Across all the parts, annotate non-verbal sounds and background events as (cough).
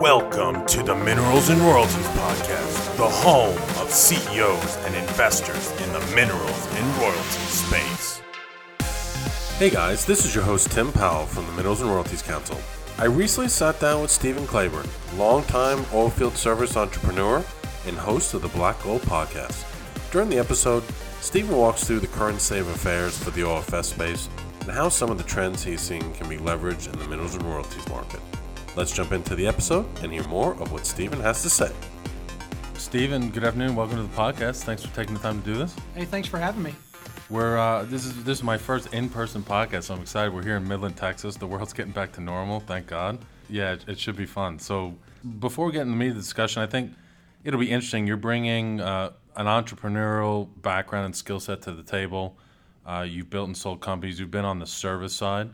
Welcome to the Minerals and Royalties Podcast, the home of CEOs and investors in the minerals and royalties space. Hey guys, this is your host Tim Powell from the Minerals and Royalties Council. I recently sat down with Stephen Claybourn, longtime oilfield service entrepreneur and host of the Black Gold Podcast. During the episode, Stephen walks through the current state of affairs for the OFS space and how some of the trends he's seeing can be leveraged in the minerals and royalties market. Let's jump into the episode and hear more of what Stephen has to say. Stephen, good afternoon. Welcome to the podcast. Thanks for taking the time to do this. Hey, thanks for having me. We're uh, this is this is my first in-person podcast, so I'm excited. We're here in Midland, Texas. The world's getting back to normal, thank God. Yeah, it, it should be fun. So before we get into the meat of the discussion, I think it'll be interesting. You're bringing uh, an entrepreneurial background and skill set to the table. Uh, you've built and sold companies. You've been on the service side.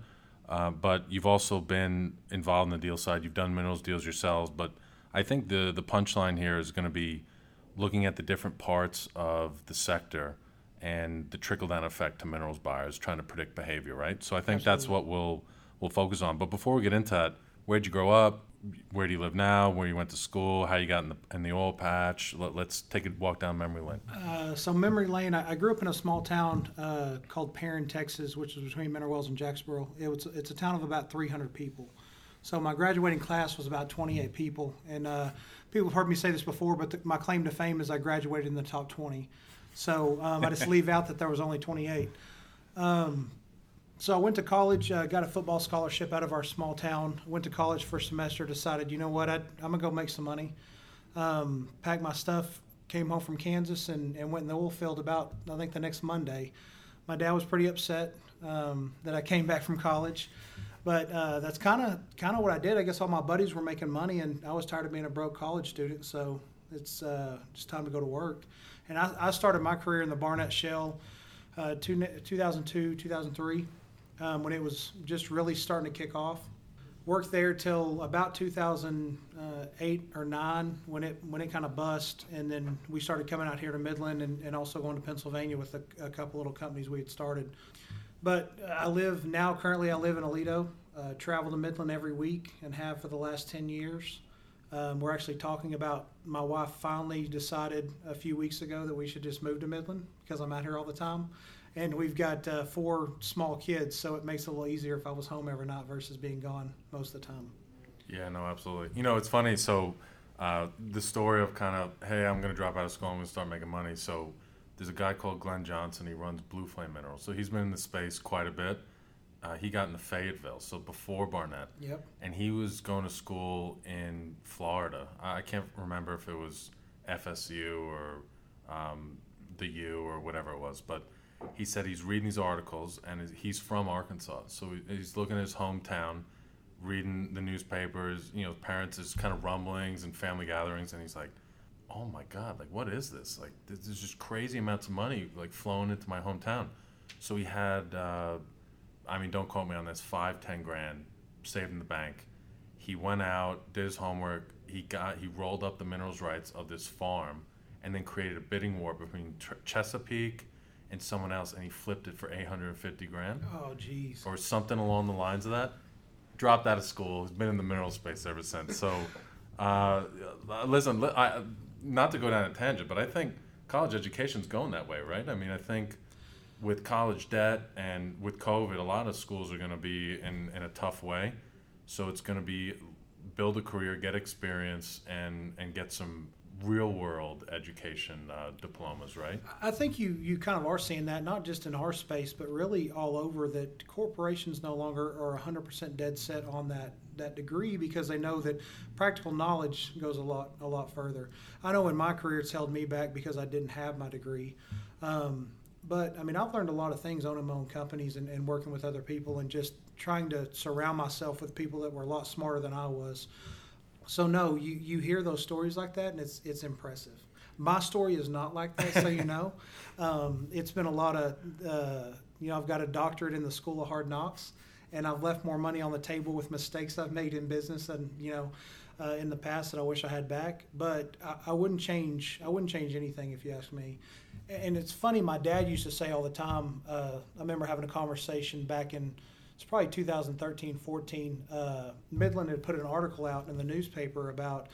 Uh, but you've also been involved in the deal side. You've done minerals deals yourselves. But I think the the punchline here is going to be looking at the different parts of the sector and the trickle down effect to minerals buyers, trying to predict behavior. Right. So I think Absolutely. that's what we'll we'll focus on. But before we get into that, where'd you grow up? Where do you live now, where you went to school, how you got in the, in the oil patch. Let, us take a walk down memory lane. Uh, so memory lane, I, I, grew up in a small town uh, called Perrin, Texas, which is between Mineral Wells and Jacksboro. It was it's a town of about 300 people. So my graduating class was about 28 people, and uh, people have heard me say this before, but the, my claim to fame is I graduated in the top 20. So um, I just (laughs) leave out that there was only 28. Um, so I went to college, uh, got a football scholarship out of our small town. Went to college for a semester. Decided, you know what, i am gonna go make some money. Um, packed my stuff, came home from Kansas, and, and went in the oil field about I think the next Monday. My dad was pretty upset um, that I came back from college, but uh, that's kind of kind of what I did. I guess all my buddies were making money, and I was tired of being a broke college student. So it's uh, just time to go to work. And I, I started my career in the Barnett Shale, uh, two, 2002, 2003 um, when it was just really starting to kick off. Worked there till about 2008 or nine when it when it kind of bust, and then we started coming out here to Midland and, and also going to Pennsylvania with a, a couple little companies we had started. But I live now currently I live in Aledo. Uh, travel to Midland every week and have for the last 10 years. Um, we're actually talking about my wife finally decided a few weeks ago that we should just move to Midland because I'm out here all the time and we've got uh, four small kids, so it makes it a little easier if I was home every night versus being gone most of the time. Yeah, no, absolutely. You know, it's funny. So uh, the story of kind of, hey, I'm going to drop out of school, I'm going to start making money. So there's a guy called Glenn Johnson. He runs Blue Flame Minerals. So he's been in the space quite a bit. Uh, he got into Fayetteville, so before Barnett. Yep. And he was going to school in Florida. I can't remember if it was FSU or um, the U or whatever it was, but he said he's reading these articles and he's from Arkansas, so he's looking at his hometown, reading the newspapers. You know, parents is kind of rumblings and family gatherings, and he's like, "Oh my God! Like, what is this? Like, this is just crazy amounts of money like flowing into my hometown." So he had, uh, I mean, don't quote me on this, five, ten grand saved in the bank. He went out, did his homework. He got, he rolled up the minerals rights of this farm, and then created a bidding war between Chesapeake and someone else, and he flipped it for 850 grand. Oh, jeez. Or something along the lines of that. Dropped out of school. He's been in the mineral space ever since. So, (laughs) uh, listen, I, not to go down a tangent, but I think college education's going that way, right? I mean, I think with college debt and with COVID, a lot of schools are going to be in, in a tough way. So it's going to be build a career, get experience, and and get some real world education uh, diplomas, right? I think you, you kind of are seeing that, not just in our space, but really all over, that corporations no longer are 100% dead set on that, that degree because they know that practical knowledge goes a lot, a lot further. I know in my career it's held me back because I didn't have my degree. Um, but I mean, I've learned a lot of things owning my own companies and, and working with other people and just trying to surround myself with people that were a lot smarter than I was. So no, you, you hear those stories like that, and it's it's impressive. My story is not like that, so you know. (laughs) Um, it's been a lot of uh, you know I've got a doctorate in the School of Hard Knocks, and I've left more money on the table with mistakes I've made in business, and you know. uh, in the past that I wish I had back, but I, I wouldn't change. I wouldn't change anything if you ask me. And it's funny. My dad used to say all the time. Uh, I remember having a conversation back in it's probably 2013, 14. Uh, Midland had put an article out in the newspaper about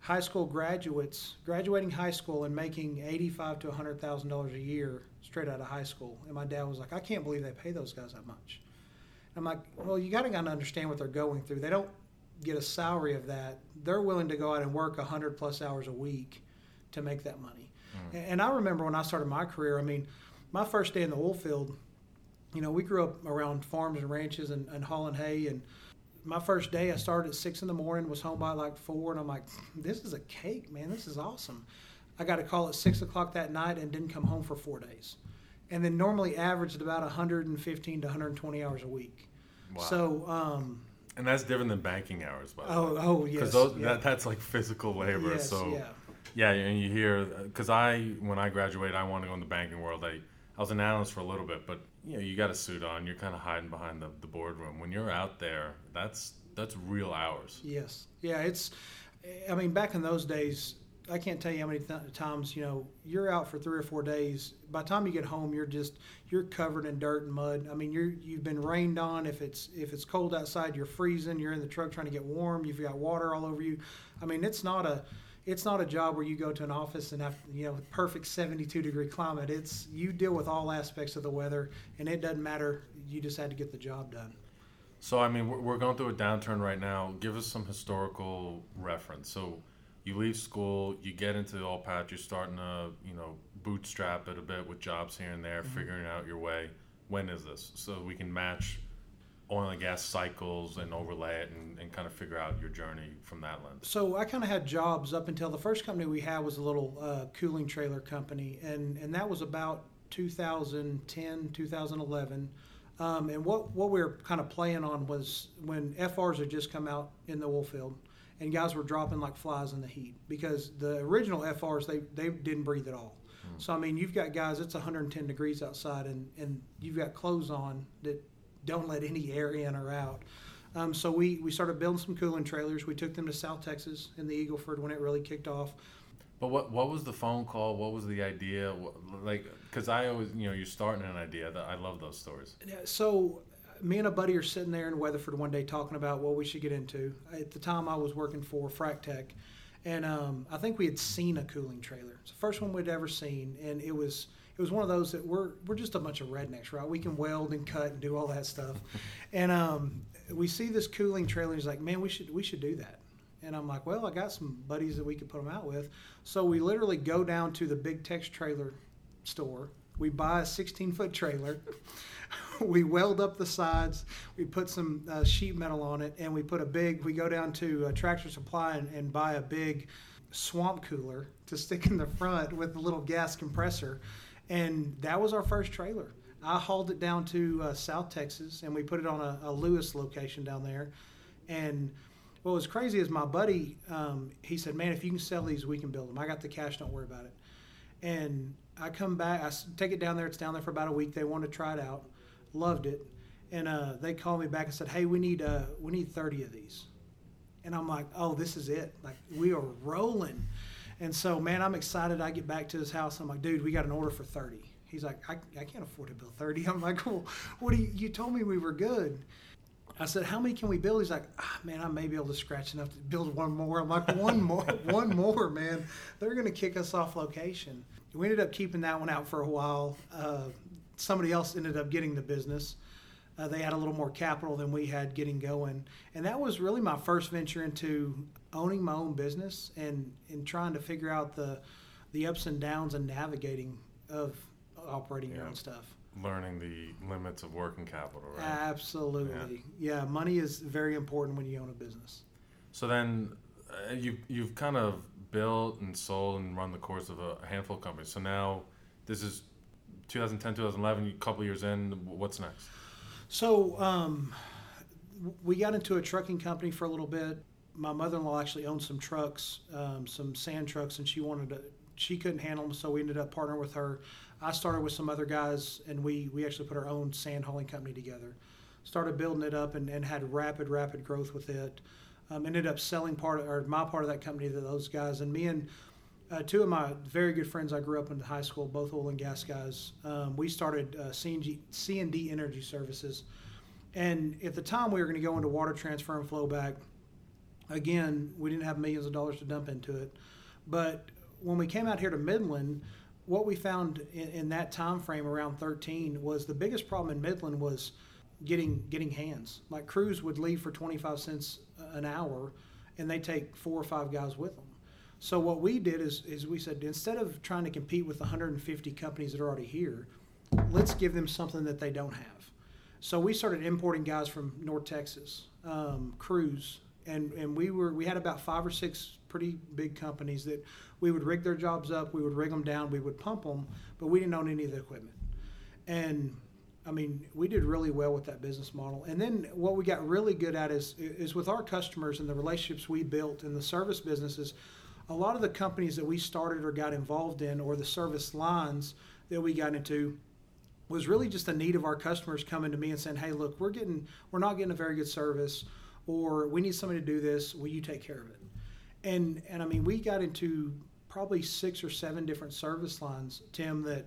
high school graduates graduating high school and making eighty-five to hundred thousand dollars a year straight out of high school. And my dad was like, "I can't believe they pay those guys that much." I'm like, "Well, you got to kind of understand what they're going through. They don't get a salary of that. They're willing to go out and work hundred plus hours a week to make that money." Mm. And I remember when I started my career. I mean, my first day in the oil field. You know, we grew up around farms and ranches and, and hauling hay and my first day, I started at six in the morning, was home by like four, and I'm like, this is a cake, man. This is awesome. I got a call at six o'clock that night and didn't come home for four days, and then normally averaged about 115 to 120 hours a week. Wow. So. Um, and that's different than banking hours, by the oh, way. Oh, yes. Because yeah. that, that's like physical labor. Yes, so, yeah. yeah, and you hear, because I, when I graduated, I wanted to go in the banking world. I, I was an analyst for a little bit, but you know, you got a suit on. You're kind of hiding behind the, the boardroom. When you're out there, that's that's real hours. Yes. Yeah. It's. I mean, back in those days, I can't tell you how many th- times you know you're out for three or four days. By the time you get home, you're just you're covered in dirt and mud. I mean, you're you've been rained on. If it's if it's cold outside, you're freezing. You're in the truck trying to get warm. You've got water all over you. I mean, it's not a it's not a job where you go to an office and have you know perfect 72 degree climate. It's you deal with all aspects of the weather, and it doesn't matter. You just had to get the job done. So I mean, we're going through a downturn right now. Give us some historical reference. So you leave school, you get into the oil patch, you're starting to you know bootstrap it a bit with jobs here and there, mm-hmm. figuring out your way. When is this? So we can match oil and gas cycles and overlay it and, and kind of figure out your journey from that lens? So I kind of had jobs up until the first company we had was a little uh, cooling trailer company, and, and that was about 2010, 2011. Um, and what, what we were kind of playing on was when FRs had just come out in the oil field and guys were dropping like flies in the heat because the original FRs, they, they didn't breathe at all. Hmm. So, I mean, you've got guys, it's 110 degrees outside, and, and you've got clothes on that don't let any air in or out. Um, so we, we started building some cooling trailers. We took them to South Texas in the Eagleford when it really kicked off. But what what was the phone call? What was the idea? What, like, because I always, you know, you're starting an idea. That I love those stories. Yeah. So me and a buddy are sitting there in Weatherford one day talking about what we should get into. At the time, I was working for Frac Tech, and um, I think we had seen a cooling trailer. It's the first one we'd ever seen, and it was it was one of those that we're we're just a bunch of rednecks, right? We can weld and cut and do all that stuff, and um, we see this cooling trailer. He's like, "Man, we should we should do that." And I'm like, "Well, I got some buddies that we could put them out with." So we literally go down to the Big Tex trailer store. We buy a 16 foot trailer. (laughs) we weld up the sides. We put some uh, sheet metal on it, and we put a big. We go down to a Tractor Supply and, and buy a big swamp cooler to stick in the front with a little gas compressor and that was our first trailer. I hauled it down to uh, South Texas, and we put it on a, a, Lewis location down there. And what was crazy is my buddy, um, he said, "Man, if you can sell these, we can build them. I got the cash. Don't worry about it." And I come back, I take it down there. It's down there for about a week. They wanted to try it out, loved it, and uh, they called me back and said, "Hey, we need uh, we need 30 of these." And I'm like, "Oh, this is it! Like we are rolling." And so, man, I'm excited. I get back to his house. I'm like, dude, we got an order for 30. He's like, I, I can't afford to build 30. (laughs) I'm like, well, what do you, you told me we were good. I said, how many can we build? He's like, ah, man, I may be able to scratch enough to build one more. I'm like, one (laughs) more, one more, man. They're going to kick us off location. We ended up keeping that one out for a while. Uh, somebody else ended up getting the business. Uh, they had a little more capital than we had getting going. And that was really my first venture into owning my own business and, and trying to figure out the, the ups and downs and navigating of operating yeah. your own stuff. Learning the limits of working capital, right? Absolutely. Yeah. yeah, money is very important when you own a business. So then uh, you, you've kind of built and sold and run the course of a handful of companies. So now this is 2010, 2011, a couple years in. What's next? So um, we got into a trucking company for a little bit. My mother-in-law actually owned some trucks, um, some sand trucks, and she wanted to. She couldn't handle them, so we ended up partnering with her. I started with some other guys, and we we actually put our own sand hauling company together. Started building it up and, and had rapid, rapid growth with it. Um, ended up selling part of, or my part of that company to those guys, and me and uh, two of my very good friends I grew up in high school, both oil and gas guys. Um, we started uh, CNG, C&D Energy Services, and at the time we were going to go into water transfer and flowback. Again, we didn't have millions of dollars to dump into it, but when we came out here to Midland, what we found in, in that time frame around 13 was the biggest problem in Midland was getting getting hands. Like crews would leave for 25 cents an hour, and they take four or five guys with them. So what we did is, is we said instead of trying to compete with 150 companies that are already here, let's give them something that they don't have. So we started importing guys from North Texas, um, crews, and and we were we had about five or six pretty big companies that we would rig their jobs up, we would rig them down, we would pump them, but we didn't own any of the equipment. And I mean, we did really well with that business model. And then what we got really good at is is with our customers and the relationships we built in the service businesses a lot of the companies that we started or got involved in, or the service lines that we got into, was really just the need of our customers coming to me and saying, "Hey, look, we're getting, we're not getting a very good service, or we need somebody to do this. Will you take care of it?" And and I mean, we got into probably six or seven different service lines, Tim, that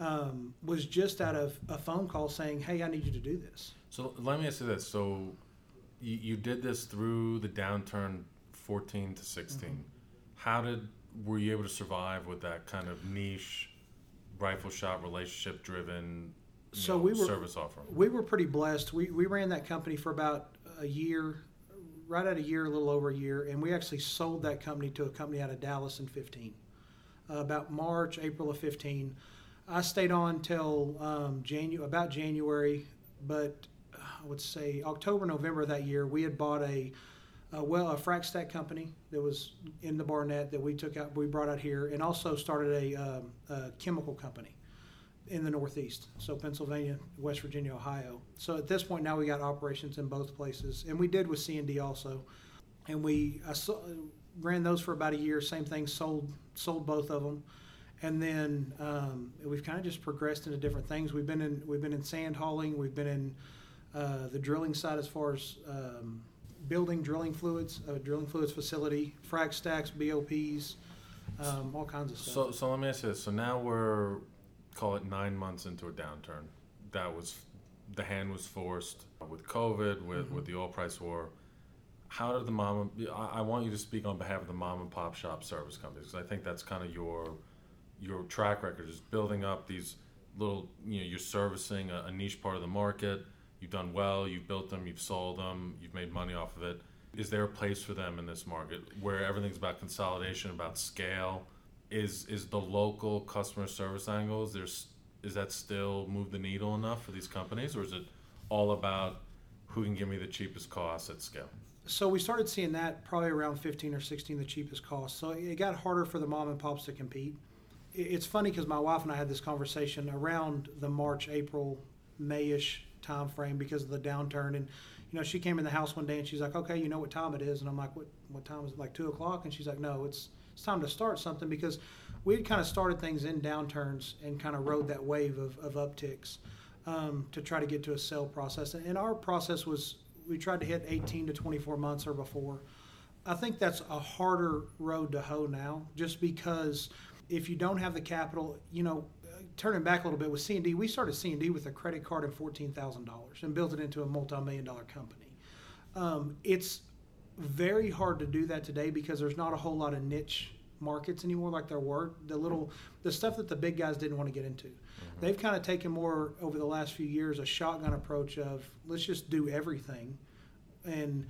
um, was just out of a phone call saying, "Hey, I need you to do this." So let me ask you this: So you, you did this through the downturn, fourteen to 16 mm-hmm how did were you able to survive with that kind of niche rifle shot relationship driven so know, we were service offering we were pretty blessed. We, we ran that company for about a year right at a year a little over a year and we actually sold that company to a company out of dallas in 15 uh, about march april of 15 i stayed on till um, Janu- about january but i would say october november of that year we had bought a uh, well, a frac stack company that was in the Barnett that we took out, we brought out here, and also started a, um, a chemical company in the Northeast, so Pennsylvania, West Virginia, Ohio. So at this point now we got operations in both places, and we did with C and D also, and we I saw, ran those for about a year. Same thing, sold sold both of them, and then um, we've kind of just progressed into different things. We've been in we've been in sand hauling, we've been in uh, the drilling side as far as um, building drilling fluids, a drilling fluids facility, frac stacks, BOPs, um, all kinds of stuff. So, so let me ask you this. So now we're, call it nine months into a downturn. That was, the hand was forced with COVID, with, mm-hmm. with the oil price war. How did the mom, I, I want you to speak on behalf of the mom and pop shop service companies, because I think that's kind of your, your track record is building up these little, you know, you're servicing a, a niche part of the market You've done well, you've built them, you've sold them, you've made money off of it. Is there a place for them in this market where everything's about consolidation, about scale? Is is the local customer service angle is there's is that still move the needle enough for these companies, or is it all about who can give me the cheapest cost at scale? So we started seeing that probably around 15 or 16, the cheapest cost. So it got harder for the mom and pops to compete. It's funny because my wife and I had this conversation around the March, April, Mayish time frame because of the downturn. And you know, she came in the house one day and she's like, "Okay, you know what time it is?" And I'm like, "What what time is it? Like two o'clock?" And she's like, "No, it's it's time to start something because we had kind of started things in downturns and kind of rode that wave of, of upticks um, to try to get to a sale process. And our process was we tried to hit 18 to 24 months or before. I think that's a harder road to hoe now, just because if you don't have the capital, you know, turning back a little bit with C&D, we started C&D with a credit card of $14,000 and built it into a multi-million dollar company. Um, it's very hard to do that today because there's not a whole lot of niche markets anymore like there were. The little, the stuff that the big guys didn't want to get into. Mm-hmm. They've kind of taken more over the last few years a shotgun approach of let's just do everything. And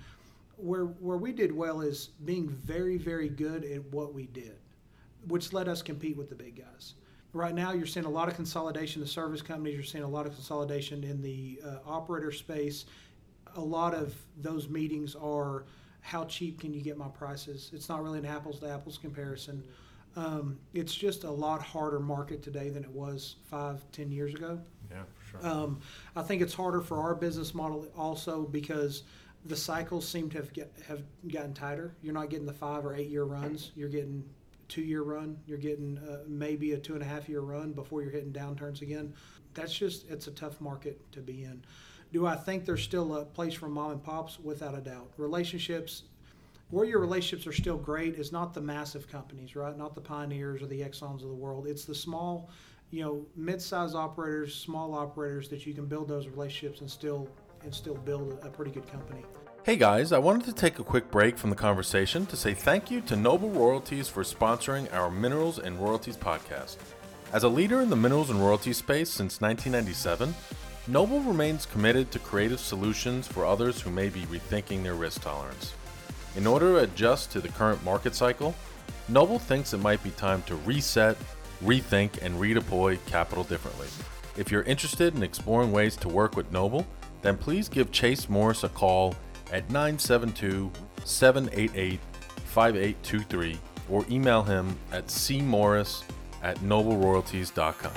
where where we did well is being very very good at what we did, which let us compete with the big guys right now you're seeing a lot of consolidation. The service companies you're seeing a lot of consolidation in the uh, operator space. A lot of those meetings are how cheap can you get my prices? It's not really an apples to apples comparison. Um, it's just a lot harder market today than it was five, ten years ago. Yeah, for sure. Um, I think it's harder for our business model also because the cycles seem to have get, have gotten tighter. You're not getting the five or eight year runs. You're getting two year run. You're getting uh, maybe a two and a half year run before you're hitting downturns again. That's just, it's a tough market to be in. Do I think there's still a place for mom and pops? Without a doubt. Relationships, where your relationships are still great is not the massive companies, right? Not the pioneers or the Exxons of the world. It's the small, you know, mid-sized operators, small operators that you can build those relationships and still and still build a, a pretty good company. Hey guys, I wanted to take a quick break from the conversation to say thank you to Noble Royalties for sponsoring our Minerals and Royalties podcast. As a leader in the minerals and royalties space since 1997, Noble remains committed to creative solutions for others who may be rethinking their risk tolerance. In order to adjust to the current market cycle, Noble thinks it might be time to reset, rethink, and redeploy capital differently. If you're interested in exploring ways to work with Noble, then please give Chase Morris a call at 972 788 5823 or email him at cmorris at nobleroyalties.com.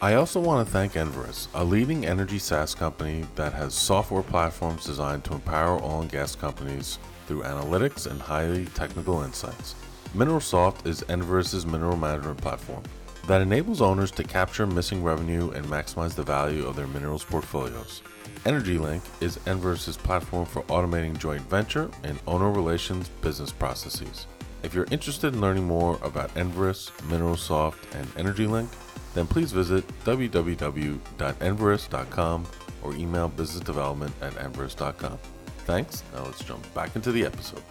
I also want to thank Enverus, a leading energy SaaS company that has software platforms designed to empower oil and gas companies through analytics and highly technical insights. MineralSoft is Enverus's mineral management platform that enables owners to capture missing revenue and maximize the value of their minerals portfolios. EnergyLink is Enverus's platform for automating joint venture and owner relations business processes. If you're interested in learning more about Enverus, MineralSoft, and EnergyLink, then please visit www.enverus.com or email businessdevelopment at enverus.com. Thanks. Now let's jump back into the episode.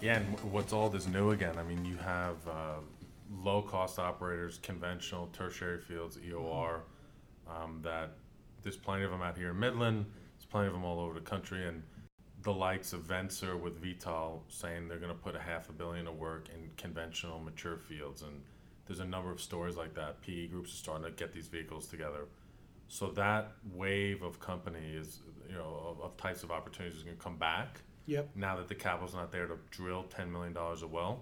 Yeah, and what's all this new again? I mean, you have uh, low cost operators, conventional, tertiary fields, EOR, um, that there's plenty of them out here in Midland There's plenty of them all over the country, and the likes of Vencer with Vitol saying they're going to put a half a billion of work in conventional mature fields, and there's a number of stories like that. PE groups are starting to get these vehicles together. So that wave of companies, you know, of, of types of opportunities is going to come back. Yep. Now that the capital's not there to drill ten million dollars a well,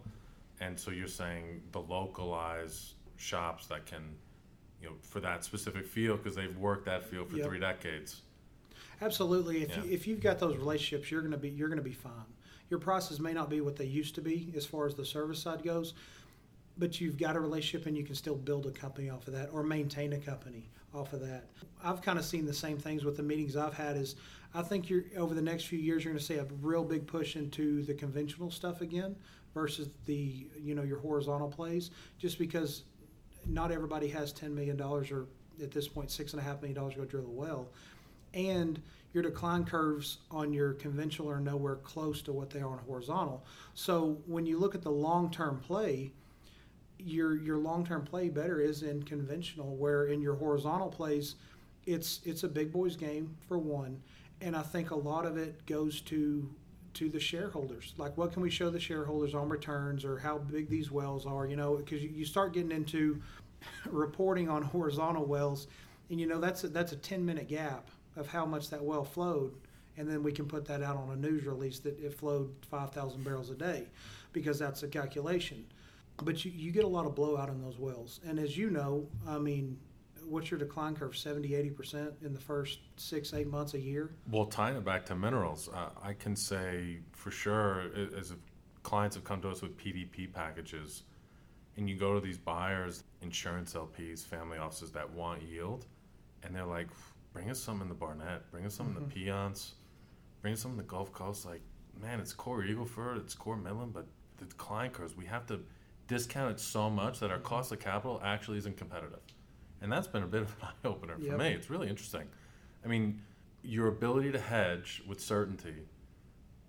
and so you're saying the localized shops that can, you know, for that specific field because they've worked that field for Yep. three decades Absolutely. If, Yeah. you, if you've got those relationships, you're going to be you're going to be fine. Your prices may not be what they used to be as far as the service side goes, but you've got a relationship and you can still build a company off of that or maintain a company off of that. I've kind of seen the same things with the meetings I've had. Is I think you're over the next few years you're going to see a real big push into the conventional stuff again versus the you know your horizontal plays, just because not everybody has ten million dollars or at this point six and a half million dollars to go drill a well and your decline curves on your conventional are nowhere close to what they are on horizontal. So when you look at the long-term play, your your long-term play better is in conventional, where in your horizontal plays, it's it's a big boys game for one, and I think a lot of it goes to to the shareholders. Like, what can we show the shareholders on returns, or how big these wells are? You know, because you, start getting into (laughs) reporting on horizontal wells, and you know that's a, that's a 10 minute gap of how much that well flowed, and then we can put that out on a news release that it flowed 5,000 barrels a day, because that's a calculation. But you, you get a lot of blowout in those wells, and as you know, I mean, what's your decline curve? 70, 80 percent in the first six, eight months a year. Well, tying it back to minerals, uh, I can say for sure, as clients have come to us with PDP packages, and you go to these buyers, insurance LPs, family offices that want yield, and they're like, bring us some in the Barnett, bring us some in the Piceance, bring us some in the Gulf Coast. Like, man, it's core Eagleford, it's core Midland, but the decline curves, we have to discount it so much that our cost of capital actually isn't competitive. And that's been a bit of an (laughs) eye opener for Yep. me. It's really interesting. I mean, your ability to hedge with certainty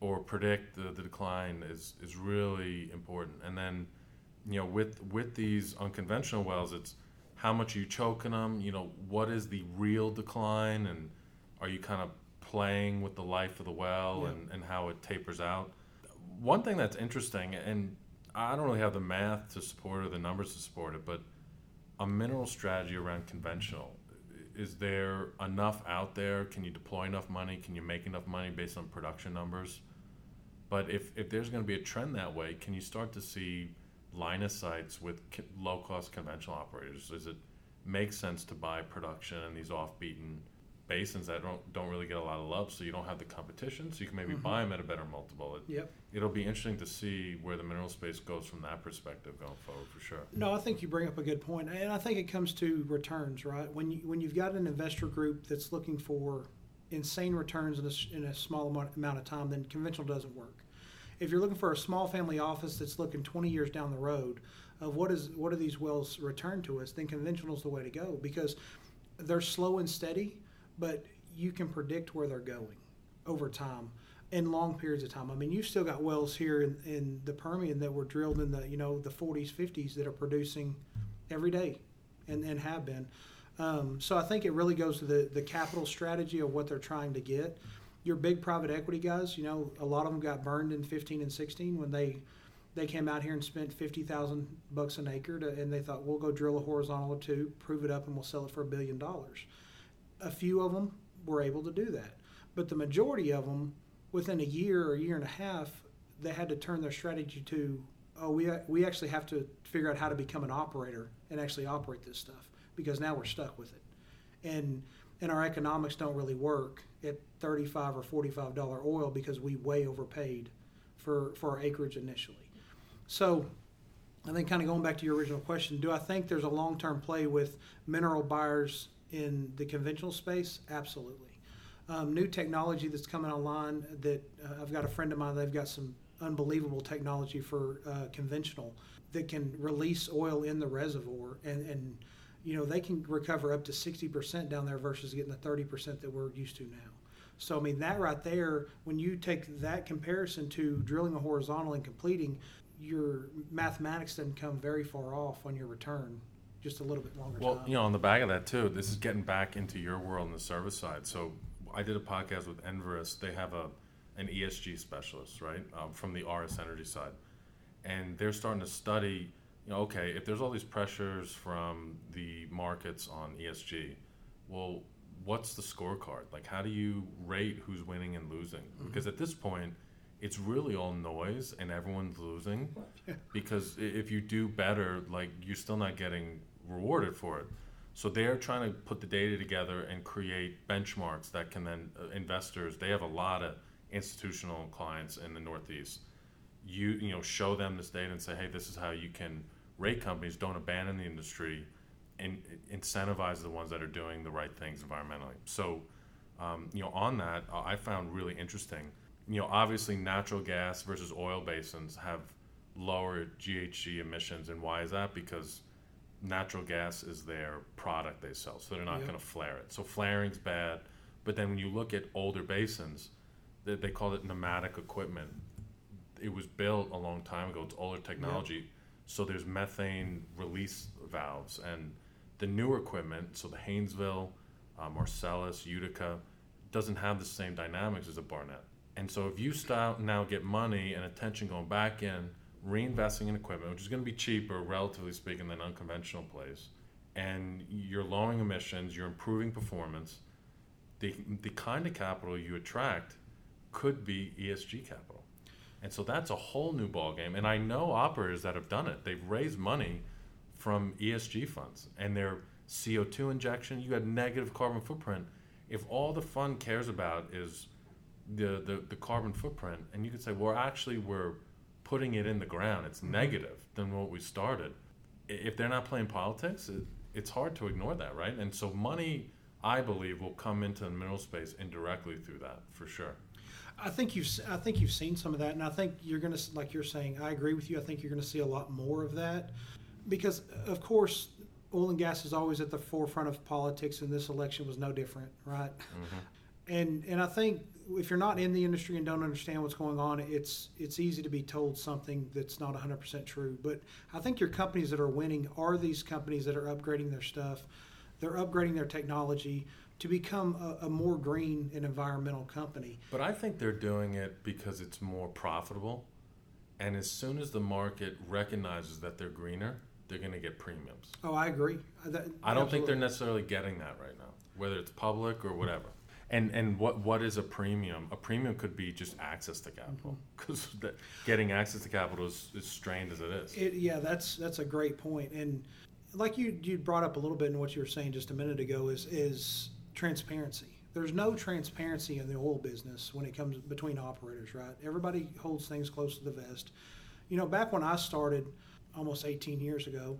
or predict the, the decline is, is really important. And then, you know, with with these unconventional wells, it's how much are you choking them? You know, what is the real decline, and are you kind of playing with the life of the well Yeah. and, and how it tapers out? One thing that's interesting, and I don't really have the math to support or the numbers to support it, but a mineral strategy around conventional. Is there enough out there? Can you deploy enough money? Can you make enough money based on production numbers? But if, if there's going to be a trend that way, can you start to see line of sights with low cost conventional operators? Does it make sense to buy production in these off beaten basins that don't don't really get a lot of love, so you don't have the competition, so you can maybe Mhm. buy them at a better multiple? It, Yep. it'll be interesting to see where the mineral space goes from that perspective going forward for sure. No, I think you bring up a good point, and I think it comes to returns, right? When you when you've got an investor group that's looking for insane returns in a, in a small amount, amount of time, then conventional doesn't work. if you're looking for a small family office that's looking 20 years down the road of what is what are these wells return to us, then conventional is the way to go because they're slow and steady, but you can predict where they're going over time in long periods of time. I mean, you've still got wells here in, in the Permian that were drilled in the you know the 40s, 50s that are producing every day, and, and have been. Um, so I think it really goes to the the capital strategy of what they're trying to get. Your big private equity guys, you know, a lot of them got burned in 15 and 16 when they they came out here and spent 50,000 bucks an acre to, and they thought we'll go drill a horizontal or two, prove it up, and we'll sell it for a billion dollars. A few of them were able to do that, but the majority of them within a year or a year and a half, they had to turn their strategy to, oh, we, we actually have to figure out how to become an operator and actually operate this stuff because now we're stuck with it. And, and our economics don't really work at 35 or $45 oil because we way overpaid for, for our acreage initially. So I think kind of going back to your original question, do I think there's a long-term play with mineral buyers in the conventional space? Absolutely. Um, new technology that's coming online that uh, I've got a friend of mine, they've got some unbelievable technology for uh, conventional that can release oil in the reservoir and, and you know they can recover up to 60% down there versus getting the 30% that we're used to now. So i mean that right there when you take that comparison to drilling a horizontal and completing your mathematics doesn't come very far off on your return just a little bit longer well time. you know on the back of that too this is getting back into your world on the service side so I did a podcast with Enverus. They have a an ESG specialist, right, um, from the RS Energy side, and they're starting to study. You know, okay, if there's all these pressures from the markets on ESG, well, what's the scorecard? Like, how do you rate who's winning and losing? Mm-hmm. Because at this point, it's really all noise and everyone's losing. (laughs) because if you do better, like, you're still not getting rewarded for it. So they're trying to put the data together and create benchmarks that can then uh, investors. They have a lot of institutional clients in the Northeast. You you know show them this data and say, hey, this is how you can rate companies. Don't abandon the industry, and incentivize the ones that are doing the right things environmentally. So. Um, you know, on that, uh, I found really interesting. You know, obviously, natural gas versus oil basins have lower GHG emissions, and why is that? Because natural gas is their product they sell, so they're not yep. going to flare it. So flaring's bad. But then when you look at older basins, they, they call it pneumatic equipment. It was built a long time ago. It's older technology. Yep. So there's methane release valves and the newer equipment. So the Haynesville, uh, Marcellus, Utica, doesn't have the same dynamics as a Barnett. And so if you start now get money and attention going back in reinvesting in equipment, which is going to be cheaper, relatively speaking, than unconventional plays, and you're lowering emissions, you're improving performance, the, the kind of capital you attract could be ESG capital. And so that's a whole new ballgame. And I know operators that have done it. They've raised money from ESG funds and their CO2 injection, you had negative carbon footprint. If all the fund cares about is the, the, the carbon footprint, and you could say, well, actually, we're putting it in the ground, it's negative than what we started. If they're not playing politics, it, it's hard to ignore that, right? And so money, I believe, will come into the mineral space indirectly through that for sure. I think you've I think you've seen some of that, and I think you're going to like you're saying. I agree with you. I think you're going to see a lot more of that, because of course, oil and gas is always at the forefront of politics, and this election was no different, right? Mm-hmm. And and I think if you're not in the industry and don't understand what's going on, it's it's easy to be told something that's not 100% true. But I think your companies that are winning are these companies that are upgrading their stuff, they're upgrading their technology to become a, a more green and environmental company. But I think they're doing it because it's more profitable, and as soon as the market recognizes that they're greener, they're going to get premiums. Oh, I agree. Uh, that, I don't think they're necessarily getting that right now, whether it's public or whatever. And and what what is a premium? A premium could be just access to capital because mm-hmm. (laughs) getting access to capital is as strained as it is. It, yeah, that's that's a great point. And like you you brought up a little bit in what you were saying just a minute ago is is transparency. There's no transparency in the oil business when it comes between operators, right? Everybody holds things close to the vest. You know, back when I started almost 18 years ago,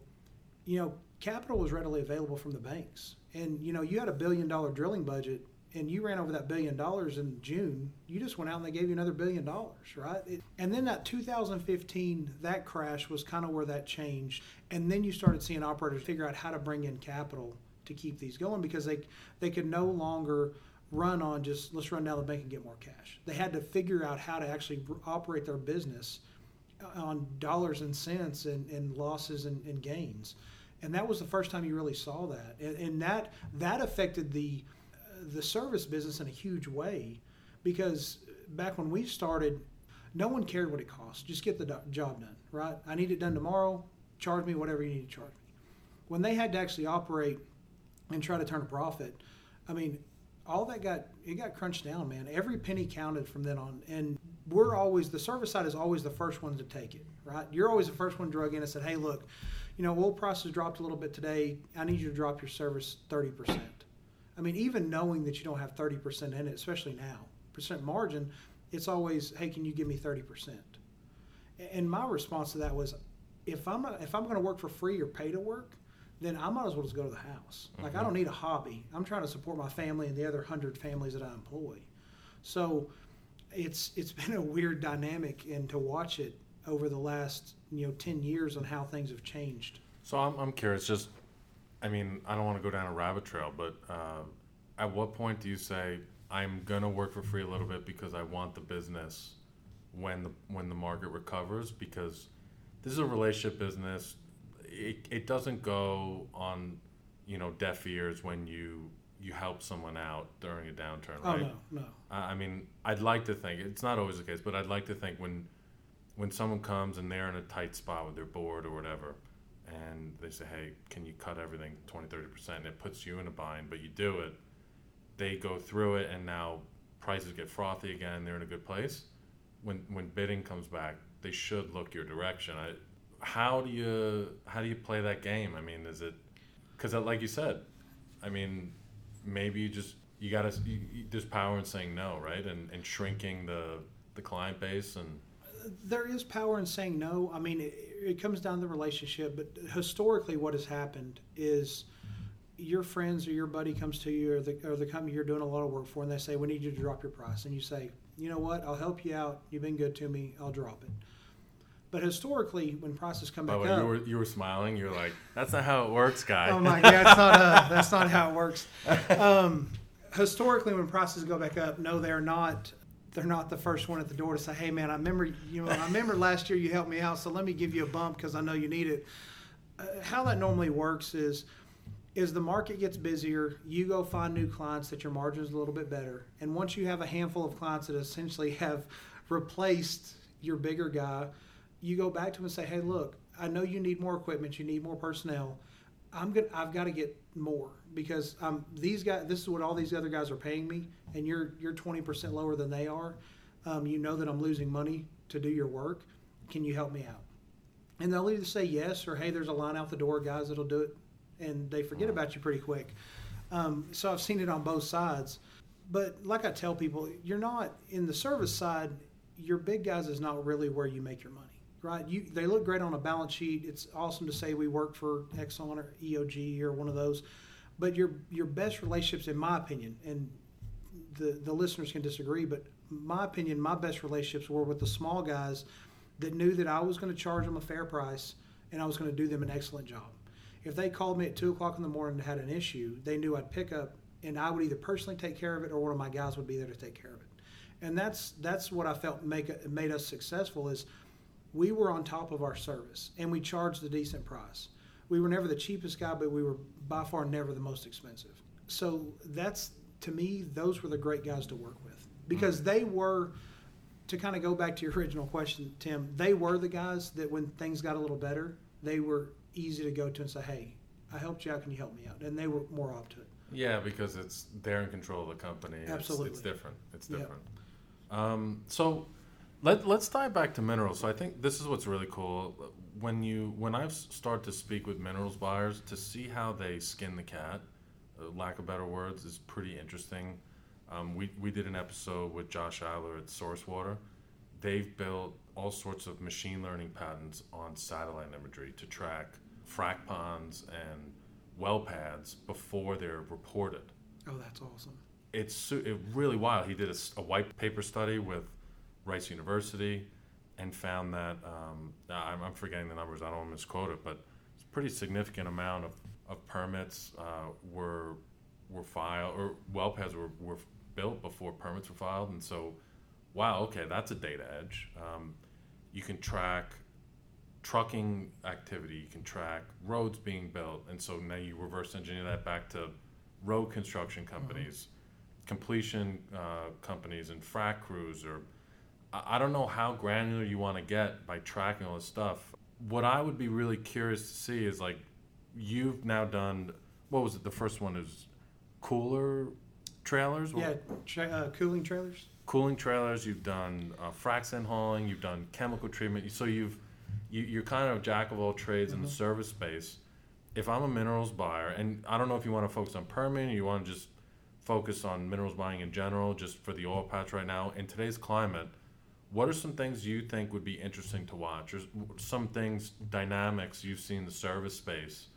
you know, capital was readily available from the banks. And you know, you had a billion dollar drilling budget and you ran over that billion dollars in June, you just went out and they gave you another billion dollars, right? It, and then that 2015, that crash was kind of where that changed. And then you started seeing operators figure out how to bring in capital to keep these going because they they could no longer run on just let's run down the bank and get more cash. They had to figure out how to actually operate their business uh, on dollars and cents and, and losses and, and gains. And that was the first time you really saw that. And, and that that affected the the service business in a huge way because back when we started, no one cared what it cost. Just get the job done, right? I need it done tomorrow. Charge me whatever you need to charge me. When they had to actually operate and try to turn a profit, I mean, all that got it got crunched down, man. Every penny counted from then on, and we're always the service side is always the first one to take it, right? You're always the first one drug in and said, "Hey, look, you know, oil prices dropped a little bit today. I need you to drop your service thirty percent." I mean, even knowing that you don't have 30% in it, especially now, percent margin, it's always, hey, can you give me 30%? And my response to that was, if I'm not, if I'm going to work for free or pay to work, then I might as well just go to the house. Mm-hmm. Like I don't need a hobby. I'm trying to support my family and the other hundred families that I employ. So it's it's (laughs) been a weird dynamic, and to watch it over the last you know ten years on how things have changed. So I'm I'm curious, just I mean, I don't want to go down a rabbit trail, but uh, at what point do you say I'm gonna work for free a little bit because I want the business when the when the market recovers? Because this is a relationship business. It, it doesn't go on, you know, deaf ears when you you help someone out during a downturn, right? Oh no, no. I mean, I'd like to think it's not always the case, but I'd like to think when when someone comes and they're in a tight spot with their board or whatever, and they say, hey, can you cut everything 20, 30%? And it puts you in a bind, but you do it. They go through it, and now prices get frothy again. They're in a good place. When when bidding comes back, they should look your direction. I, how do you how do you play that game? I mean, is it because like you said, I mean, maybe you just you you, you, there's power in saying no, right? And and shrinking the the client base and there is power in saying no. I mean, it, it comes down to the relationship, but historically, what has happened is your friends or your buddy comes to you or the, or the company you're doing a lot of work for, and they say, "We need you to drop your price," and you say, "You know what? I'll help you out. You've been good to me. I'll drop it." But historically, when prices come back oh, up, you were, you were smiling. You're like, "That's not how it works, guy." Oh my God, that's not uh, (laughs) that's not how it works. Um, historically, when prices go back up, no, they're not they're not the first one at the door to say, "Hey, man, I remember you know I remember (laughs) last year you helped me out, so let me give you a bump because I know you need it." Uh, how that normally works is is the market gets busier, you go find new clients that your margin is a little bit better, and once you have a handful of clients that essentially have replaced your bigger guy, you go back to them and say, "Hey, look, I know you need more equipment, you need more personnel. I'm gonna, I've got to get more because um, these guys, this is what all these other guys are paying me, and you're you're 20% lower than they are. Um, you know that I'm losing money to do your work. Can you help me out? And they'll either say yes or hey, there's a line out the door, guys that'll do it, and they forget about you pretty quick. Um, so I've seen it on both sides. But like I tell people, you're not in the service side. Your big guys is not really where you make your money right? You, they look great on a balance sheet. It's awesome to say we work for Exxon or EOG or one of those. But your your best relationships, in my opinion, and the the listeners can disagree, but my opinion, my best relationships were with the small guys that knew that I was going to charge them a fair price and I was going to do them an excellent job. If they called me at two o'clock in the morning and had an issue, they knew I'd pick up and I would either personally take care of it or one of my guys would be there to take care of it. And that's that's what I felt make made us successful is we were on top of our service and we charged a decent price we were never the cheapest guy, but we were by far never the most expensive. So that's to me, those were the great guys to work with because mm-hmm. they were. To kind of go back to your (laughs) original question, Tim, they were the guys that when things got a little better, they were easy to go to and say, "Hey, I helped you out. Can you help me out?" And they were more up to it. Yeah, because it's they're in control of the company. Absolutely, it's, it's different. It's different. Yep. Um, so let let's dive back to minerals. So I think this is what's really cool when you when I've started to speak with minerals buyers to see how they skin the cat, uh, lack of better words, is pretty interesting. Um, we we did an episode with Josh Eiler at Source Water. They've built all sorts of machine learning patterns on satellite imagery to track frac ponds and well pads before they're reported. Oh, that's awesome. it's su- it really wild. He did a white paper study with Rice University and found that um, I'm, I'm forgetting the numbers. I don't want to misquote it, but it's a pretty significant amount of, of permits uh, were were filed or well pads were, were built before permits were filed, and so wow, okay, that's a data edge. Um, you can track trucking activity, you can track roads being built, and so now you reverse engineer that back to road construction companies, completion uh, companies, and frac crews. Or I, don't know how granular you want to get by tracking all this stuff. What I would be really curious to see is like you've now done. What was it? The first one is cooler trailers. Yeah, tra- uh, cooling trailers. cooling trailers, you've done uh, frac sand hauling, you've done chemical treatment. So you've you, you're kind of jack of all trades in the service space. If I'm a minerals buyer, and I don't know if you want to focus on permitting, or you want to just focus on minerals buying in general, just for the oil patch right now. In today's climate, what are some things you think would be interesting to watch, or some things dynamics you've seen in the service space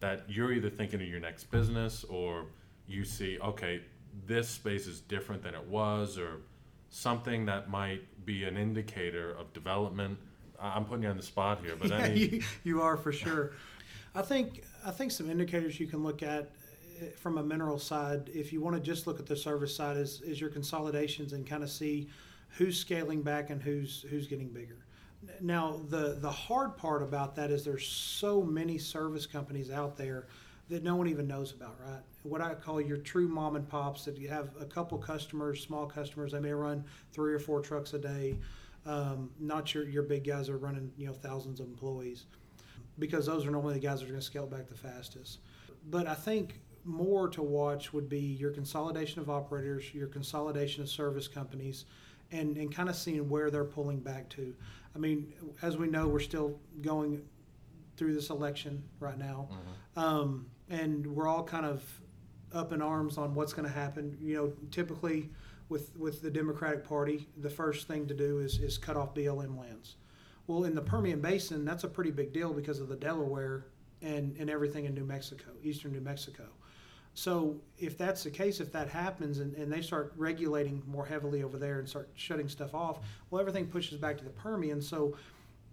that you're either thinking of your next business or you see, okay, this space is different than it was, or something that might be an indicator of development. I'm putting you on the spot here, but (laughs) yeah, any, you, you are for sure. I think I think some indicators you can look at eh, from a mineral side, if you want to just look at the service side, is, is your consolidations and kind of see who's scaling back and who's who's getting bigger. Now the the hard part about that is there's so many service companies out there that no one even knows about, right? What I call your true mom and pops that you have a couple customers, small customers. They may run three or four trucks a day. Um, not your your big guys are running you know thousands of employees because those are normally the guys that are going to scale back the fastest. But I think more to watch would be your consolidation of operators, your consolidation of service companies, and, and kind of seeing where they're pulling back to. I mean, as we know, we're still going through this election right now, um, and we're all kind of up in arms on what's going to happen. You know, typically with with the Democratic Party, the first thing to do is is cut off BLM lands. Well, in the Permian Basin, that's a pretty big deal because of the Delaware and, and everything in New Mexico, eastern New Mexico. So, if that's the case, if that happens and, and they start regulating more heavily over there and start shutting stuff off, well, everything pushes back to the Permian. So,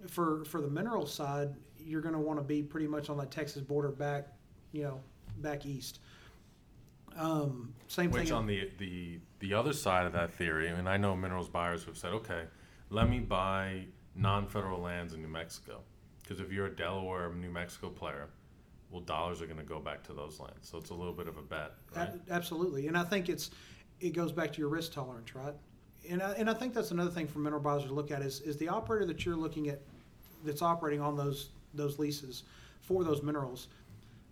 for, for the mineral side, you're going to want to be pretty much on that Texas border back, you know, back east. Um, same which thing. on the, the the other side of that theory, and I know minerals buyers who've said, okay, let me buy non-federal lands in New Mexico, because if you're a Delaware, New Mexico player, well, dollars are going to go back to those lands. So it's a little bit of a bet, right? Absolutely, and I think it's it goes back to your risk tolerance, right? And I, and I think that's another thing for mineral buyers to look at is is the operator that you're looking at that's operating on those those leases for those minerals.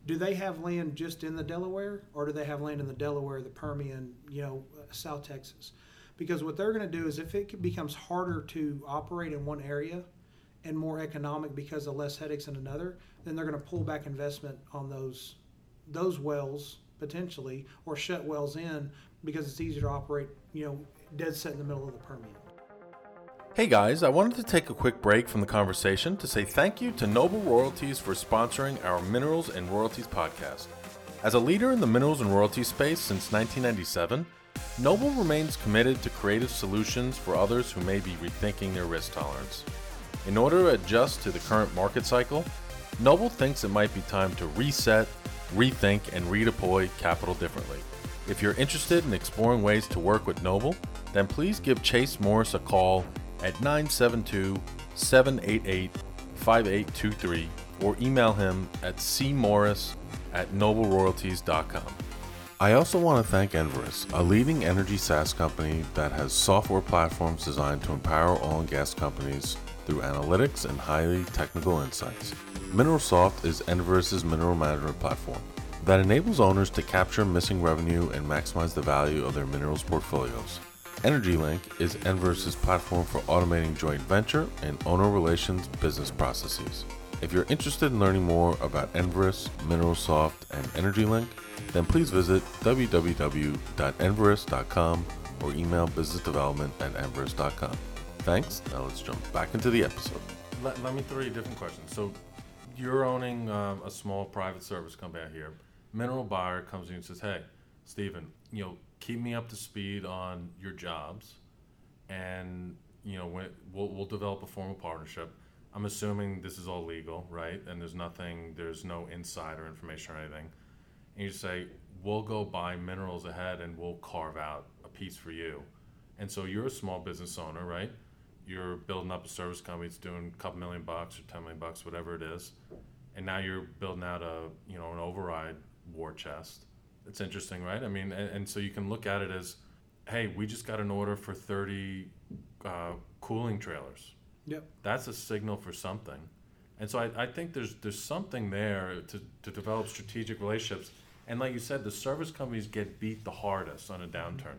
Do they have land just in the Delaware, or do they have land in the Delaware, the Permian, you know, South Texas? Because what they're going to do is if it becomes harder to operate in one area and more economic because of less headaches in another, then they're going to pull back investment on those those wells potentially or shut wells in because it's easier to operate, you know, dead set in the middle of the Permian. Hey guys, I wanted to take a quick break from the conversation to say thank you to Noble Royalties for sponsoring our Minerals and Royalties podcast. As a leader in the minerals and royalties space since 1997, Noble remains committed to creative solutions for others who may be rethinking their risk tolerance. In order to adjust to the current market cycle, Noble thinks it might be time to reset, rethink, and redeploy capital differently. If you're interested in exploring ways to work with Noble, then please give Chase Morris a call at 972 788 5823 or email him at cmorris at nobleroyalties.com. I also want to thank Enverus, a leading energy SaaS company that has software platforms designed to empower oil and gas companies through analytics and highly technical insights. MineralSoft is Enverus's mineral management platform that enables owners to capture missing revenue and maximize the value of their minerals portfolios. EnergyLink is Enverus's platform for automating joint venture and owner relations business processes. If you're interested in learning more about Enverus, MineralSoft, and EnergyLink, then please visit www.enverus.com or email businessdevelopment at enverus.com. Thanks. Now let's jump back into the episode. Let, let me throw you a different question. So, you're owning um, a small private service company out here. Mineral buyer comes to you and says, "Hey, Stephen, you know keep me up to speed on your jobs, and you know we'll we'll develop a formal partnership. I'm assuming this is all legal, right? And there's nothing, there's no insider information or anything. And you say, we'll go buy minerals ahead and we'll carve out a piece for you. And so you're a small business owner, right? You're building up a service company, it's doing a couple million bucks or 10 million bucks, whatever it is. And now you're building out a, you know, an override war chest. It's interesting, right? I mean, and, and so you can look at it as, hey, we just got an order for 30 uh, cooling trailers. Yep. That's a signal for something. And so I, I think there's there's something there to, to develop strategic relationships. And like you said, the service companies get beat the hardest on a downturn.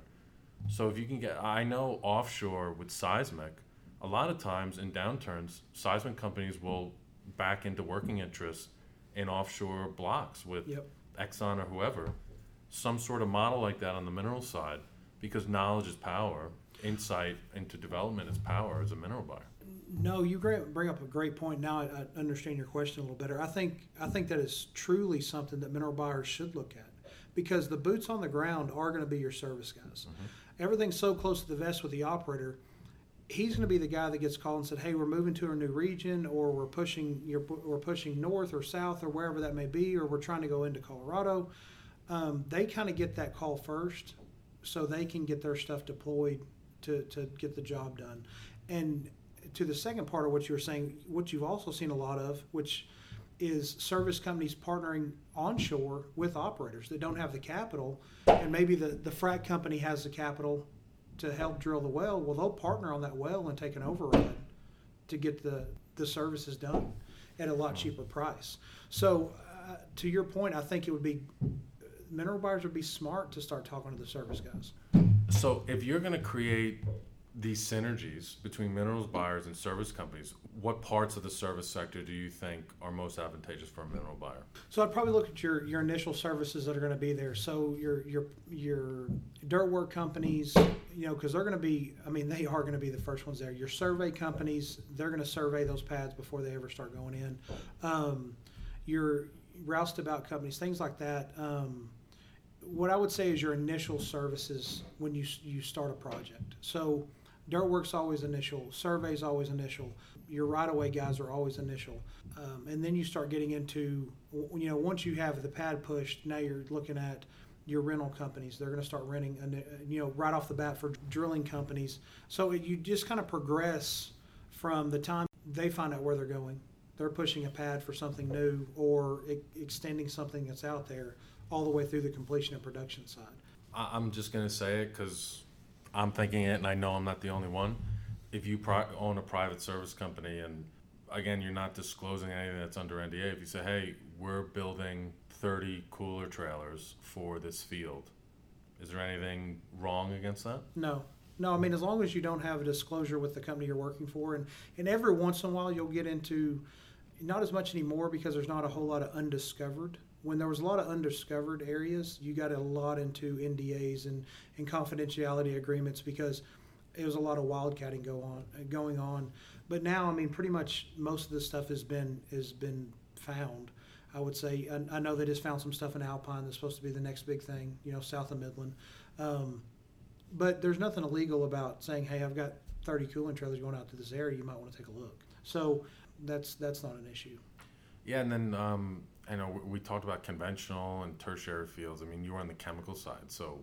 So if you can get, I know offshore with seismic, a lot of times in downturns, seismic companies will back into working interests in offshore blocks with Yep. Exxon or whoever, some sort of model like that on the mineral side, because knowledge is power, insight into development is power as a mineral buyer. No, you bring up a great point. Now I, I understand your question a little better. I think I think that is truly something that mineral buyers should look at because the boots on the ground are going to be your service guys. Mm-hmm. Everything's so close to the vest with the operator. He's going to be the guy that gets called and said, "Hey, we're moving to a new region, or we're pushing we're pushing north or south or wherever that may be, or we're trying to go into Colorado." Um, they kind of get that call first, so they can get their stuff deployed to, to get the job done. And to the second part of what you were saying, what you've also seen a lot of, which is service companies partnering onshore with operators that don't have the capital, and maybe the, the frac company has the capital to help drill the well. Well, they'll partner on that well and take an override to get the, the services done at a lot cheaper price. So, uh, to your point, I think it would be mineral buyers would be smart to start talking to the service guys. So if you're going to create these synergies between minerals buyers and service companies, what parts of the service sector do you think are most advantageous for a mineral buyer? So I'd probably look at your, your initial services that are going to be there. So your your your dirt work companies, you know, because they're going to be. I mean, they are going to be the first ones there. Your survey companies, they're going to survey those pads before they ever start going in. Um, your roustabout companies, things like that. Um, what I would say is your initial services when you you start a project. So dirt work's always initial, survey's always initial. Your right of way guys are always initial, um, and then you start getting into you know once you have the pad pushed, now you're looking at your rental companies. They're going to start renting, and you know right off the bat for drilling companies. So you just kind of progress from the time they find out where they're going. They're pushing a pad for something new or e- extending something that's out there all the way through the completion and production side. I'm just going to say it because I'm thinking it and I know I'm not the only one. If you pri- own a private service company and again, you're not disclosing anything that's under NDA, if you say, hey, we're building 30 cooler trailers for this field, is there anything wrong against that? No, no. I mean, as long as you don't have a disclosure with the company you're working for, and and every once in a while you'll get into, not as much anymore because there's not a whole lot of undiscovered. When there was a lot of undiscovered areas, you got a lot into NDAs and, and confidentiality agreements because it was a lot of wildcatting go on going on. But now, I mean, pretty much most of the stuff has been has been found. I would say I, I know they just found some stuff in Alpine that's supposed to be the next big thing, you know, south of Midland. Um, but there's nothing illegal about saying, "Hey, I've got 30 cooling trailers going out to this area. You might want to take a look." So that's that's not an issue. Yeah, and then um, I know we, talked about conventional and tertiary fields. I mean, you were on the chemical side, so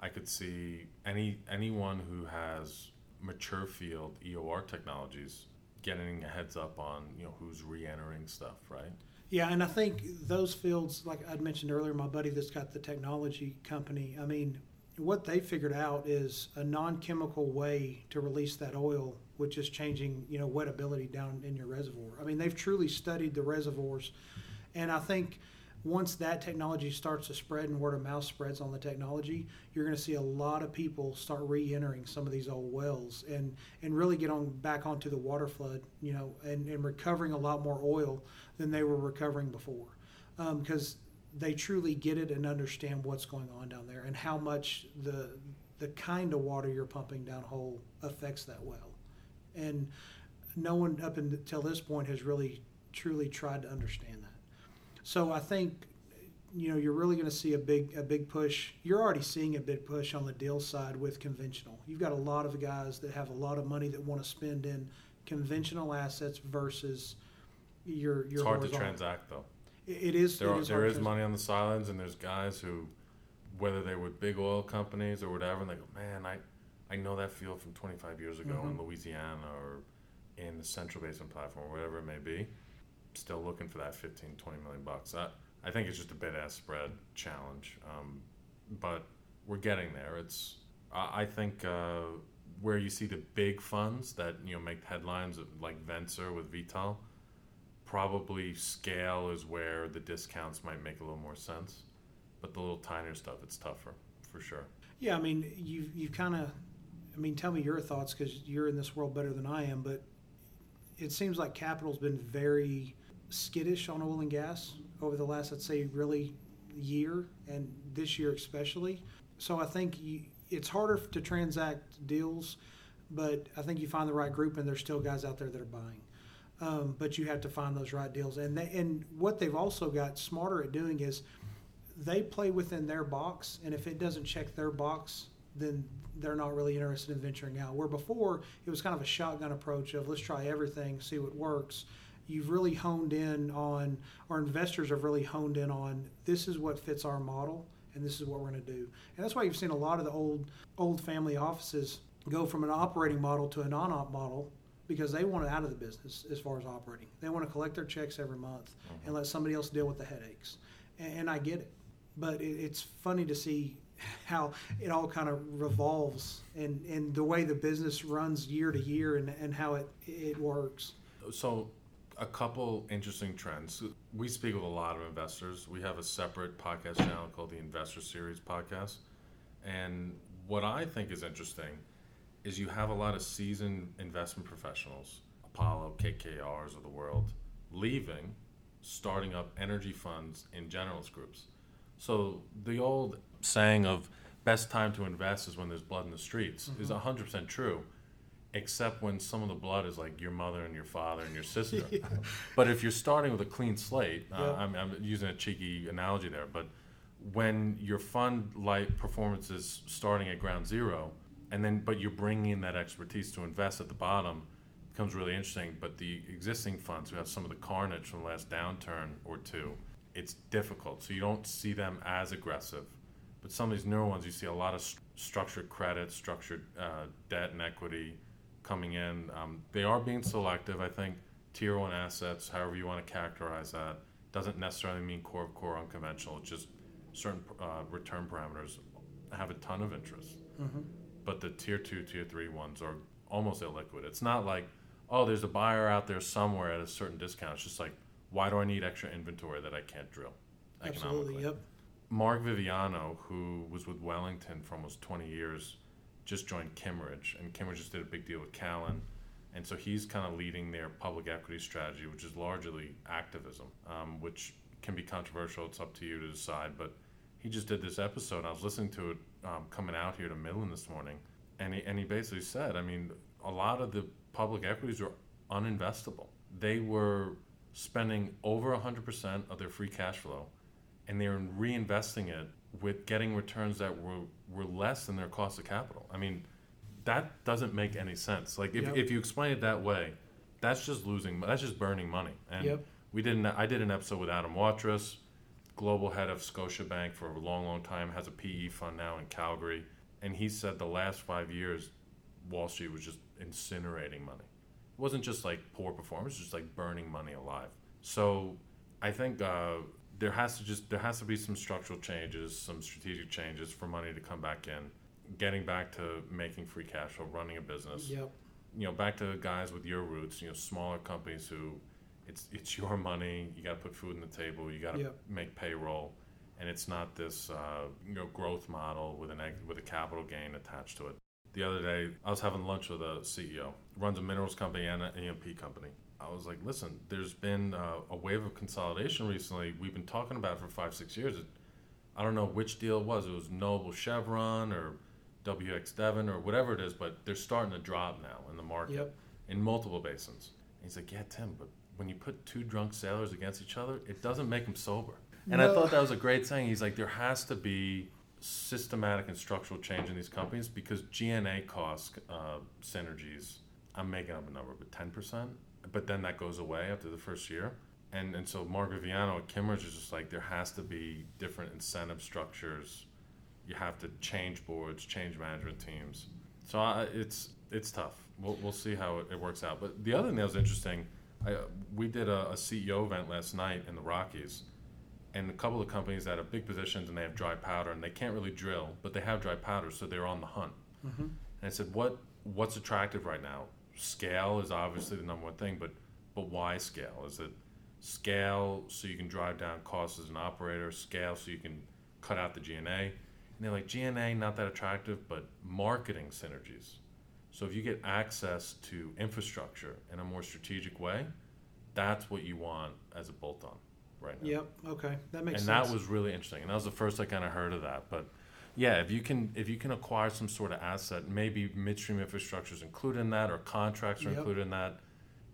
I could see any anyone who has mature field EOR technologies getting a heads up on you know who's re-entering stuff, right? Yeah, and I think those fields, like I'd mentioned earlier, my buddy that's got the technology company. I mean, what they figured out is a non-chemical way to release that oil, which is changing, you know, wettability down in your reservoir. I mean, they've truly studied the reservoirs, and I think once that technology starts to spread and word of mouth spreads on the technology, you're going to see a lot of people start re-entering some of these old wells and and really get on back onto the water flood, you know, and, and recovering a lot more oil than they were recovering before, um, because they truly get it and understand what's going on down there and how much the the kind of water you're pumping down hole affects that well, and no one up until this point has really truly tried to understand that. So I think you know, you're really going to see a big a big push. You're already seeing a big push on the deal side with conventional. You've got a lot of guys that have a lot of money that want to spend in conventional assets versus your your. It's hard to transact though. It- It is. There, it are, is there is money on the sidelines, and there's guys who, whether they were big oil companies or whatever, and they go, man, I, I know that field from 25 years ago in Mhm. Louisiana or in the Central Basin platform, or whatever it may be. Still looking for that 15, 20 million bucks. I, I think it's just a bid ask spread challenge, um, but we're getting there. It's I, I think uh, where you see the big funds that you know make headlines, like Venture with Vitol probably scale is where the discounts might make a little more sense. But the little tinier stuff, it's tougher for sure. Yeah, I mean, you you kind of, I mean, tell me your thoughts because you're in this world better than I am. But it seems like capital's been very skittish on oil and gas over the last, let's say, really year and this year especially. So I think you, it's harder to transact deals, but I think you find the right group, and there's still guys out there that are buying. Um, but you have to find those right deals, and they, and what they've also got smarter at doing is they play within their box, and if it doesn't check their box, then they're not really interested in venturing out. Where before it was kind of a shotgun approach of let's try everything, see what works. You've really honed in on, our investors have really honed in on this is what fits our model, and this is what we're going to do. And that's why you've seen a lot of the old old family offices go from an operating model to a non-op model because they want it out of the business as far as operating. They want to collect their checks every month and mm-hmm. let somebody else deal with the headaches. And, and I get it, but it, it's funny to see (laughs) how it all kind of revolves and, and the way the business runs year to year and, and how it it works. So, a couple interesting trends. We speak with a lot of investors. We have a separate podcast channel called the Investor Series Podcast. And what I think is interesting is you have a lot of seasoned investment professionals, Apollo, KKRs of the world, leaving, starting up energy funds in generalist groups. So the old saying of best time to invest is when there's blood in the streets mm-hmm. is 100% true, except when some of the blood is like your mother and your father and your sister. (laughs) But if you're starting with a clean slate, uh, Yeah. I'm, I'm using a cheeky analogy there, but when your fund light performance is starting at ground zero, and then but you're bringing in that expertise to invest at the bottom, becomes really interesting. But the existing funds who have some of the carnage from the last downturn or two, it's difficult. So you don't see them as aggressive. But some of these newer ones, you see a lot of st- structured credit, structured uh, debt and equity coming in. Um, they are being selective. I think tier one assets, however you want to characterize that, doesn't necessarily mean core of core unconventional. It's just certain uh, return parameters have a ton of interest. But the tier two, tier three ones are almost illiquid. It's not like, oh, there's a buyer out there somewhere at a certain discount. It's just like, why do I need extra inventory that I can't drill economically? Absolutely, yep. Mark Viviano, who was with Wellington for almost 20 years, just joined Kimmeridge, and Kimmeridge just did a big deal with Callon. And so he's kind of leading their public equity strategy, which is largely activism, um, which can be controversial. It's up to you to decide. But he just did this episode. I was listening to it um, coming out here to Midland this morning, and he, and he basically said, I mean, a lot of the public equities are uninvestable. They were spending over 100% of their free cash flow and they're reinvesting it with getting returns that were, were less than their cost of capital. I mean, that doesn't make any sense. Like if, Yep. if you explain it that way, that's just losing. That's just burning money. And Yep. we did. An, I did an episode with Adam Waterous, global head of Scotiabank for a long, long time. Has a PE fund now in Calgary, and he said the last five years, Wall Street was just incinerating money. It wasn't just like poor performance; it was just like burning money alive. So, I think uh, there has to just there has to be some structural changes, some strategic changes for money to come back in, getting back to making free cash flow, running a business Yep. you know, back to guys with your roots, you know, smaller companies who it's it's your money, you got to put food on the table, you got to Yep. make payroll, and it's not this uh, you know growth model with an with a capital gain attached to it. The other day, I was having lunch with a CEO, runs a minerals company and an E&P company. I was like, listen, there's been uh, a wave of consolidation recently. We've been talking about it for five, six years. I don't know which deal it was. It was Noble Chevron or WPX Devon or whatever it is, but they're starting to drop now in the market Yep. in multiple basins. And he's like, yeah, Tim, but when you put two drunk sailors against each other, it doesn't make them sober. And I thought that was a great saying. He's like, there has to be systematic and structural change in these companies because G&A costs, uh, synergies, I'm making up a number, but 10%, but then that goes away after the first year. And, and so Viviano at Kimmeridge is just like, there has to be different incentive structures. You have to change boards, change management teams. So I, it's, it's tough. We'll, we'll see how it, it works out. But the other thing that was interesting, I, we did a, a CEO event last night in the Rockies and a couple of companies that have big positions and they have dry powder and they can't really drill, but they have dry powder, so they're on the hunt. Mm-hmm. And I said, what what's attractive right now? Scale is obviously the number one thing, but but why scale? Is it scale so you can drive down costs as an operator? Scale so you can cut out the G and they're like G and A not that attractive, but marketing synergies. So if you get access to infrastructure in a more strategic way, that's what you want as a bolt-on right now Yep. Okay, that makes sense. and sense. that was really interesting and that was the first i kind of heard of that but yeah if you can if you can acquire some sort of asset maybe midstream infrastructure is included in that or contracts are Yep. included in that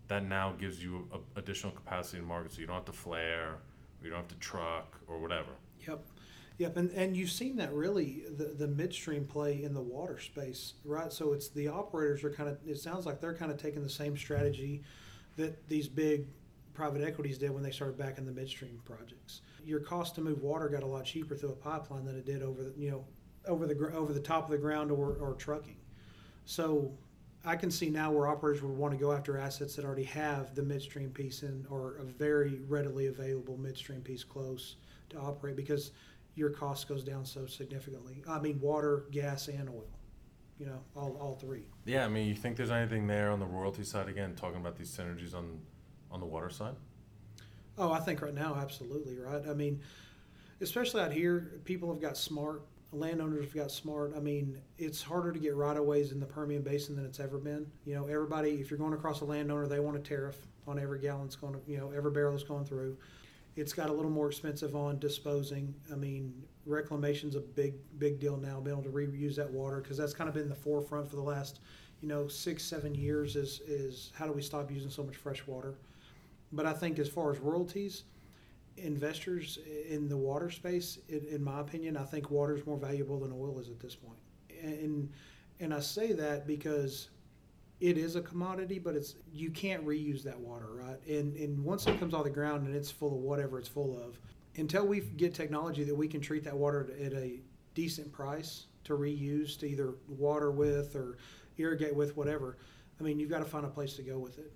that now gives you a, additional capacity in the market so you don't have to flare or you don't have to truck or whatever Yep. Yep, and, and you've seen that really the, the midstream play in the water space, right? So it's the operators are kind of it sounds like they're kind of taking the same strategy that these big private equities did when they started back in the midstream projects. Your cost to move water got a lot cheaper through a pipeline than it did over the you know over the over the top of the ground or, or trucking. So I can see now where operators would want to go after assets that already have the midstream piece in or a very readily available midstream piece close to operate because your cost goes down so significantly. I mean, water, gas, and oil. You know, all, all three. yeah i mean you think there's anything there on the royalty side again talking about these synergies on on the water side Oh, I think right now, absolutely right. I mean, especially out here, people have got smart. Landowners have got smart. I mean, it's harder to get right of ways in the Permian Basin than it's ever been. You know, everybody, if you're going across a landowner, they want a tariff on every gallon that's going to, you know, every barrel that's going through. It's got a little more expensive on disposing. I mean, reclamation's a big, big deal now, being able to reuse that water because that's kind of been the forefront for the last, you know, six, seven years. Is is how do we stop using so much fresh water? But I think as far as royalties, investors in the water space, in, in my opinion, I think water is more valuable than oil is at this point. And and I say that because it is a commodity, but it's you can't reuse that water, right? And and once it comes out of the ground and it's full of whatever it's full of, until we get technology that we can treat that water at a decent price to reuse to either water with or irrigate with, whatever. I mean, you've got to find a place to go with it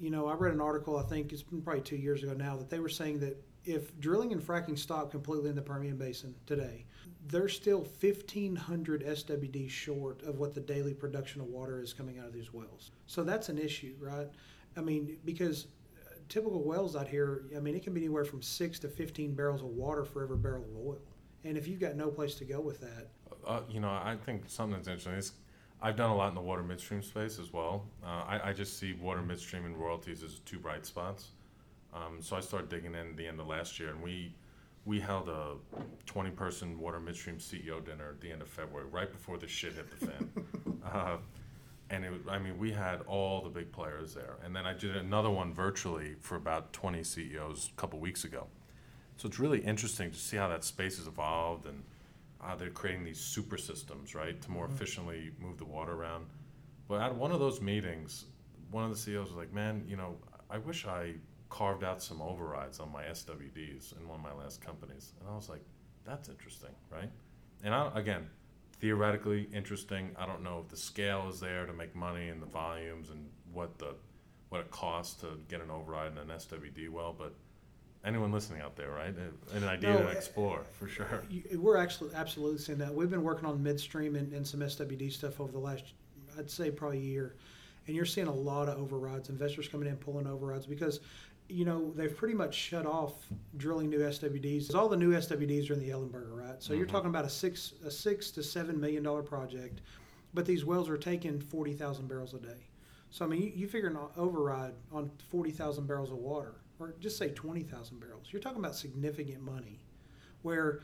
you know, I read an article, I think it's been probably two years ago now, that they were saying that if drilling and fracking stopped completely in the Permian Basin today, they're still 1,500 SWD short of what the daily production of water is coming out of these wells. So that's an issue, right? I mean, because uh, typical wells out here, I mean, it can be anywhere from 6 to 15 barrels of water for every barrel of oil. And if you've got no place to go with that, Uh, you know, I think something that's interesting I've done a lot in the water midstream space as well. Uh, I, I just see water midstream and royalties as two bright spots. Um, so I started digging in at the end of last year, and we we held a 20 person water midstream CEO dinner at the end of February, right before the shit hit the fan. (laughs) uh, and it, I mean, we had all the big players there. And then I did another one virtually for about 20 CEOs a couple weeks ago. So it's really interesting to see how that space has evolved and uh, they're creating these super systems, right, to more Mhm. efficiently move the water around. But at one of those meetings, one of the CEOs was like, "Man, you know, I wish I carved out some overrides on my SWDs in one of my last companies." And I was like, "That's interesting, right?" And I, again, theoretically interesting. I don't know if the scale is there to make money and the volumes and what the what it costs to get an override in an SWD well, but anyone listening out there, right? An idea No, to uh, explore for sure. (laughs) We're actually absolutely seeing that. We've been working on midstream and, and some SWD stuff over the last, I'd say, probably a year, and you're seeing a lot of overrides. Investors coming in pulling overrides because, you know, they've pretty much shut off drilling new SWDs. All the new SWDs are in the Ellenburger, right? So you're Mhm. talking about a six a six to seven million dollar project, but these wells are taking forty thousand barrels a day. So I mean, you, you figure an override on forty thousand barrels of water, or just say twenty thousand barrels. You're talking about significant money, where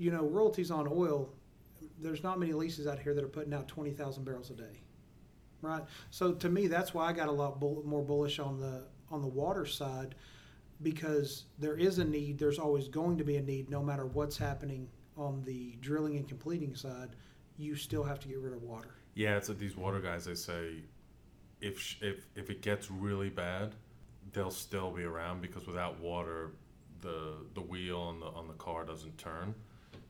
you know, royalties on oil, there's not many leases out here that are putting out 20,000 barrels a day. Right? So to me, that's why I got a lot bull, more bullish on the on the water side because there is a need. There's always going to be a need, no matter what's happening on the drilling and completing side. You still have to get rid of water. Yeah, it's like these water guys. They say if if if it gets really bad, they'll still be around because without water, the the wheel on the on the car doesn't turn,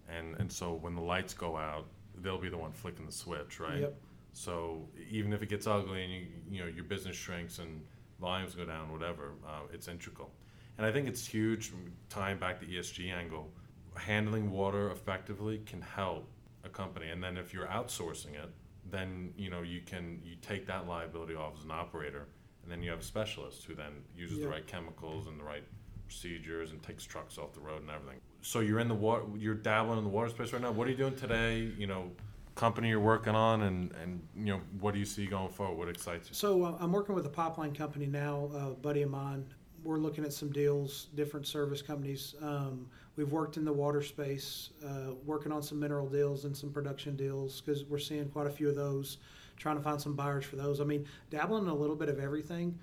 and and so when the lights go out, they'll be the one flicking the switch, right? Yep. So even if it gets ugly and you you know your business shrinks and volumes go down, whatever, uh, it's integral. And I think it's huge. Tying back the ESG angle, handling water effectively can help a company. And then if you're outsourcing it, then you know you can you take that liability off as an operator, and then you have a specialist who then uses Yeah. the right chemicals and the right procedures and takes trucks off the road and everything. So you're in the water, you're dabbling in the water space right now. What are you doing today? You know, company you're working on, and and you know what do you see going forward? What excites you? So uh, I'm working with a pipeline company now, a buddy of mine. We're looking at some deals, different service companies. Um, we've worked in the water space, uh, working on some mineral deals and some production deals because we're seeing quite a few of those. Trying to find some buyers for those. I mean, dabbling in a little bit of everything.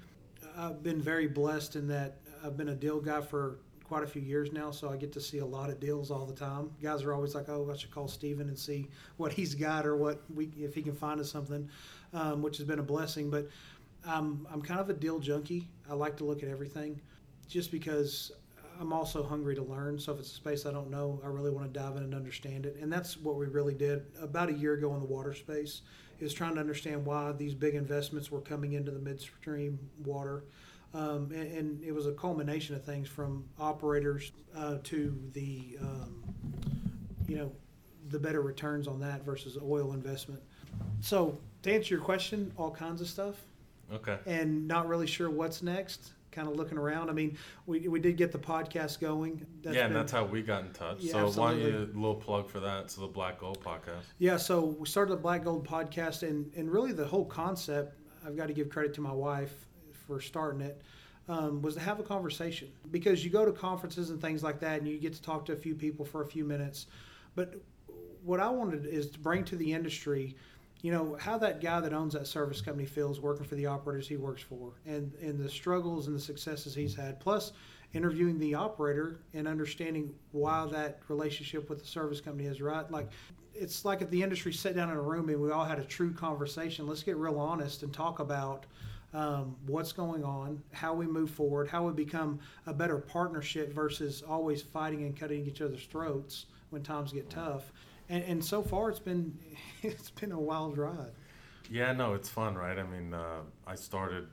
I've been very blessed in that I've been a deal guy for quite a few years now, so I get to see a lot of deals all the time. Guys are always like, "Oh, I should call Stephen and see what he's got or what we if he can find us something," um, which has been a blessing. But I'm I'm kind of a deal junkie. I like to look at everything, just because I'm also hungry to learn. So if it's a space I don't know, I really want to dive in and understand it. And that's what we really did about a year ago in the water space, is trying to understand why these big investments were coming into the midstream water. Um, and, and it was a culmination of things from operators uh, to the, um, you know, the better returns on that versus oil investment. So to answer your question, all kinds of stuff Okay. and not really sure what's next. Kind of looking around. I mean, we, we did get the podcast going. yeah, been- and that's how we got in touch. Yeah, so why don't you a little plug for that? So the Black Gold podcast. Yeah, so we started the Black Gold podcast, and, and really the whole concept, I've got to give credit to my wife for starting it, um, was to have a conversation. Because you go to conferences and things like that, and you get to talk to a few people for a few minutes. But what I wanted is to bring to the industry, you know, how that guy that owns that service company feels working for the operators he works for, and, and the struggles and the successes he's had, plus interviewing the operator and understanding why that relationship with the service company is right. Like, it's like if the industry sat down in a room and we all had a true conversation. Let's get real honest and talk about um, what's going on, how we move forward, how we become a better partnership versus always fighting and cutting each other's throats when times get tough. And, and so far, it's been (laughs) it's been a wild ride. Yeah, no, it's fun, right? I mean, uh, I started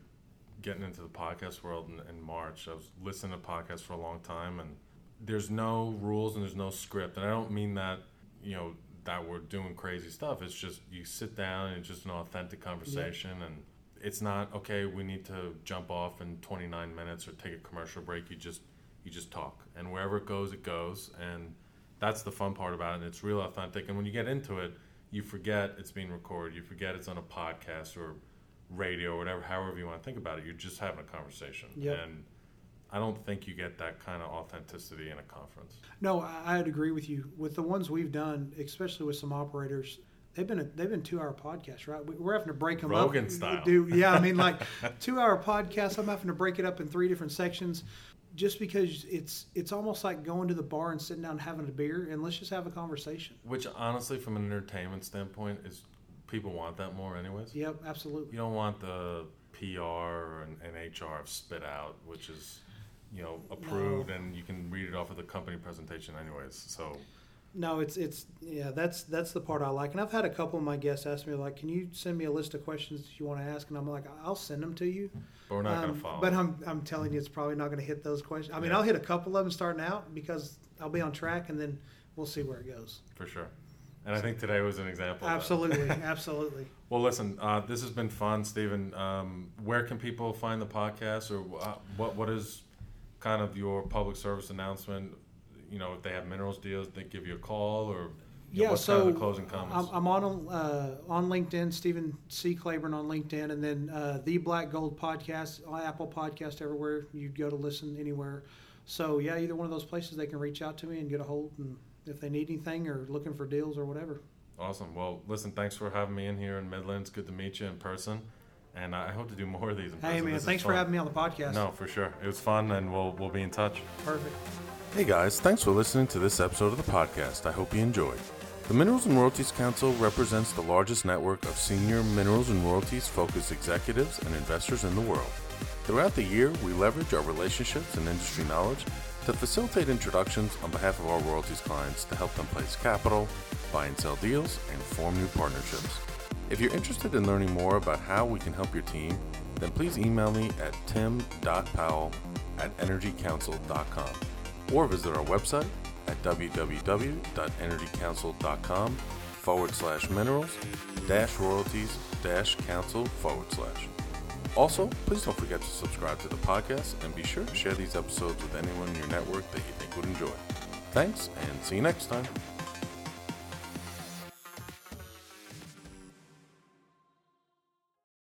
getting into the podcast world in, in March. I was listening to podcasts for a long time, and there's no rules and there's no script. And I don't mean that, you know, that we're doing crazy stuff. It's just you sit down and it's just an authentic conversation, and it's not okay. We need to jump off in 29 minutes or take a commercial break. You just you just talk, and wherever it goes, it goes, and that's the fun part about it. And it's real authentic. And when you get into it, you forget it's being recorded. You forget it's on a podcast or radio or whatever, however you want to think about it. You're just having a conversation. Yep. And I don't think you get that kind of authenticity in a conference. No, I- I'd agree with you. With the ones we've done, especially with some operators, they've been a, they've been two hour podcasts, right? We- We're having to break them Rogan up. style. Do yeah, I mean like (laughs) two hour podcasts. I'm having to break it up in three different sections, just because it's it's almost like going to the bar and sitting down and having a beer and let's just have a conversation. Which, honestly, from an entertainment standpoint, is people want that more, anyways. Yep, absolutely. You don't want the PR and, and HR spit out, which is, you know, approved and you can read it off of the company presentation, anyways. So, No, it's it's yeah. That's that's the part I like. And I've had a couple of my guests ask me like, "Can you send me a list of questions that you want to ask?" And I'm like, "I'll send them to you." but we're not going Um, to follow. But I'm, I'm telling you, it's probably not going to hit those questions. I mean, Yeah. I'll hit a couple of them starting out because I'll be on track, and then we'll see where it goes. for sure. And I think today was an example. of that. Absolutely, (laughs) absolutely. Well, listen, uh, this has been fun, Stephen. Um, where can people find the podcast, or uh, what what is kind of your public service announcement? You know, if they have minerals deals, they give you a call, or you know, Yeah, what's so kind of the closing comments? I'm, I'm on uh, on LinkedIn, Stephen C. Claybourn on LinkedIn, and then uh, the Black Gold Podcast, Apple Podcast, everywhere you'd go to listen anywhere. So yeah, either one of those places they can reach out to me and get a hold, and if they need anything or looking for deals or whatever. Awesome. Well, listen, thanks for having me in here in Midlands. Good to meet you in person. And I hope to do more of these. In Hey, man, This thanks for having me on the podcast. No, for sure. It was fun, and we'll we'll be in touch. Perfect. Hey guys, thanks for listening to this episode of the podcast. I hope you enjoyed. The Minerals and Royalties Council represents the largest network of senior minerals and royalties focused executives and investors in the world. Throughout the year, we leverage our relationships and industry knowledge to facilitate introductions on behalf of our royalties clients to help them place capital, buy and sell deals, and form new partnerships. If you're interested in learning more about how we can help your team, then please email me at tim.powell at energycouncil.com or visit our website at www.energycouncil.com forward slash minerals dash royalties dash council forward slash. Also, please don't forget to subscribe to the podcast and be sure to share these episodes with anyone in your network that you think would enjoy. Thanks, and see you next time.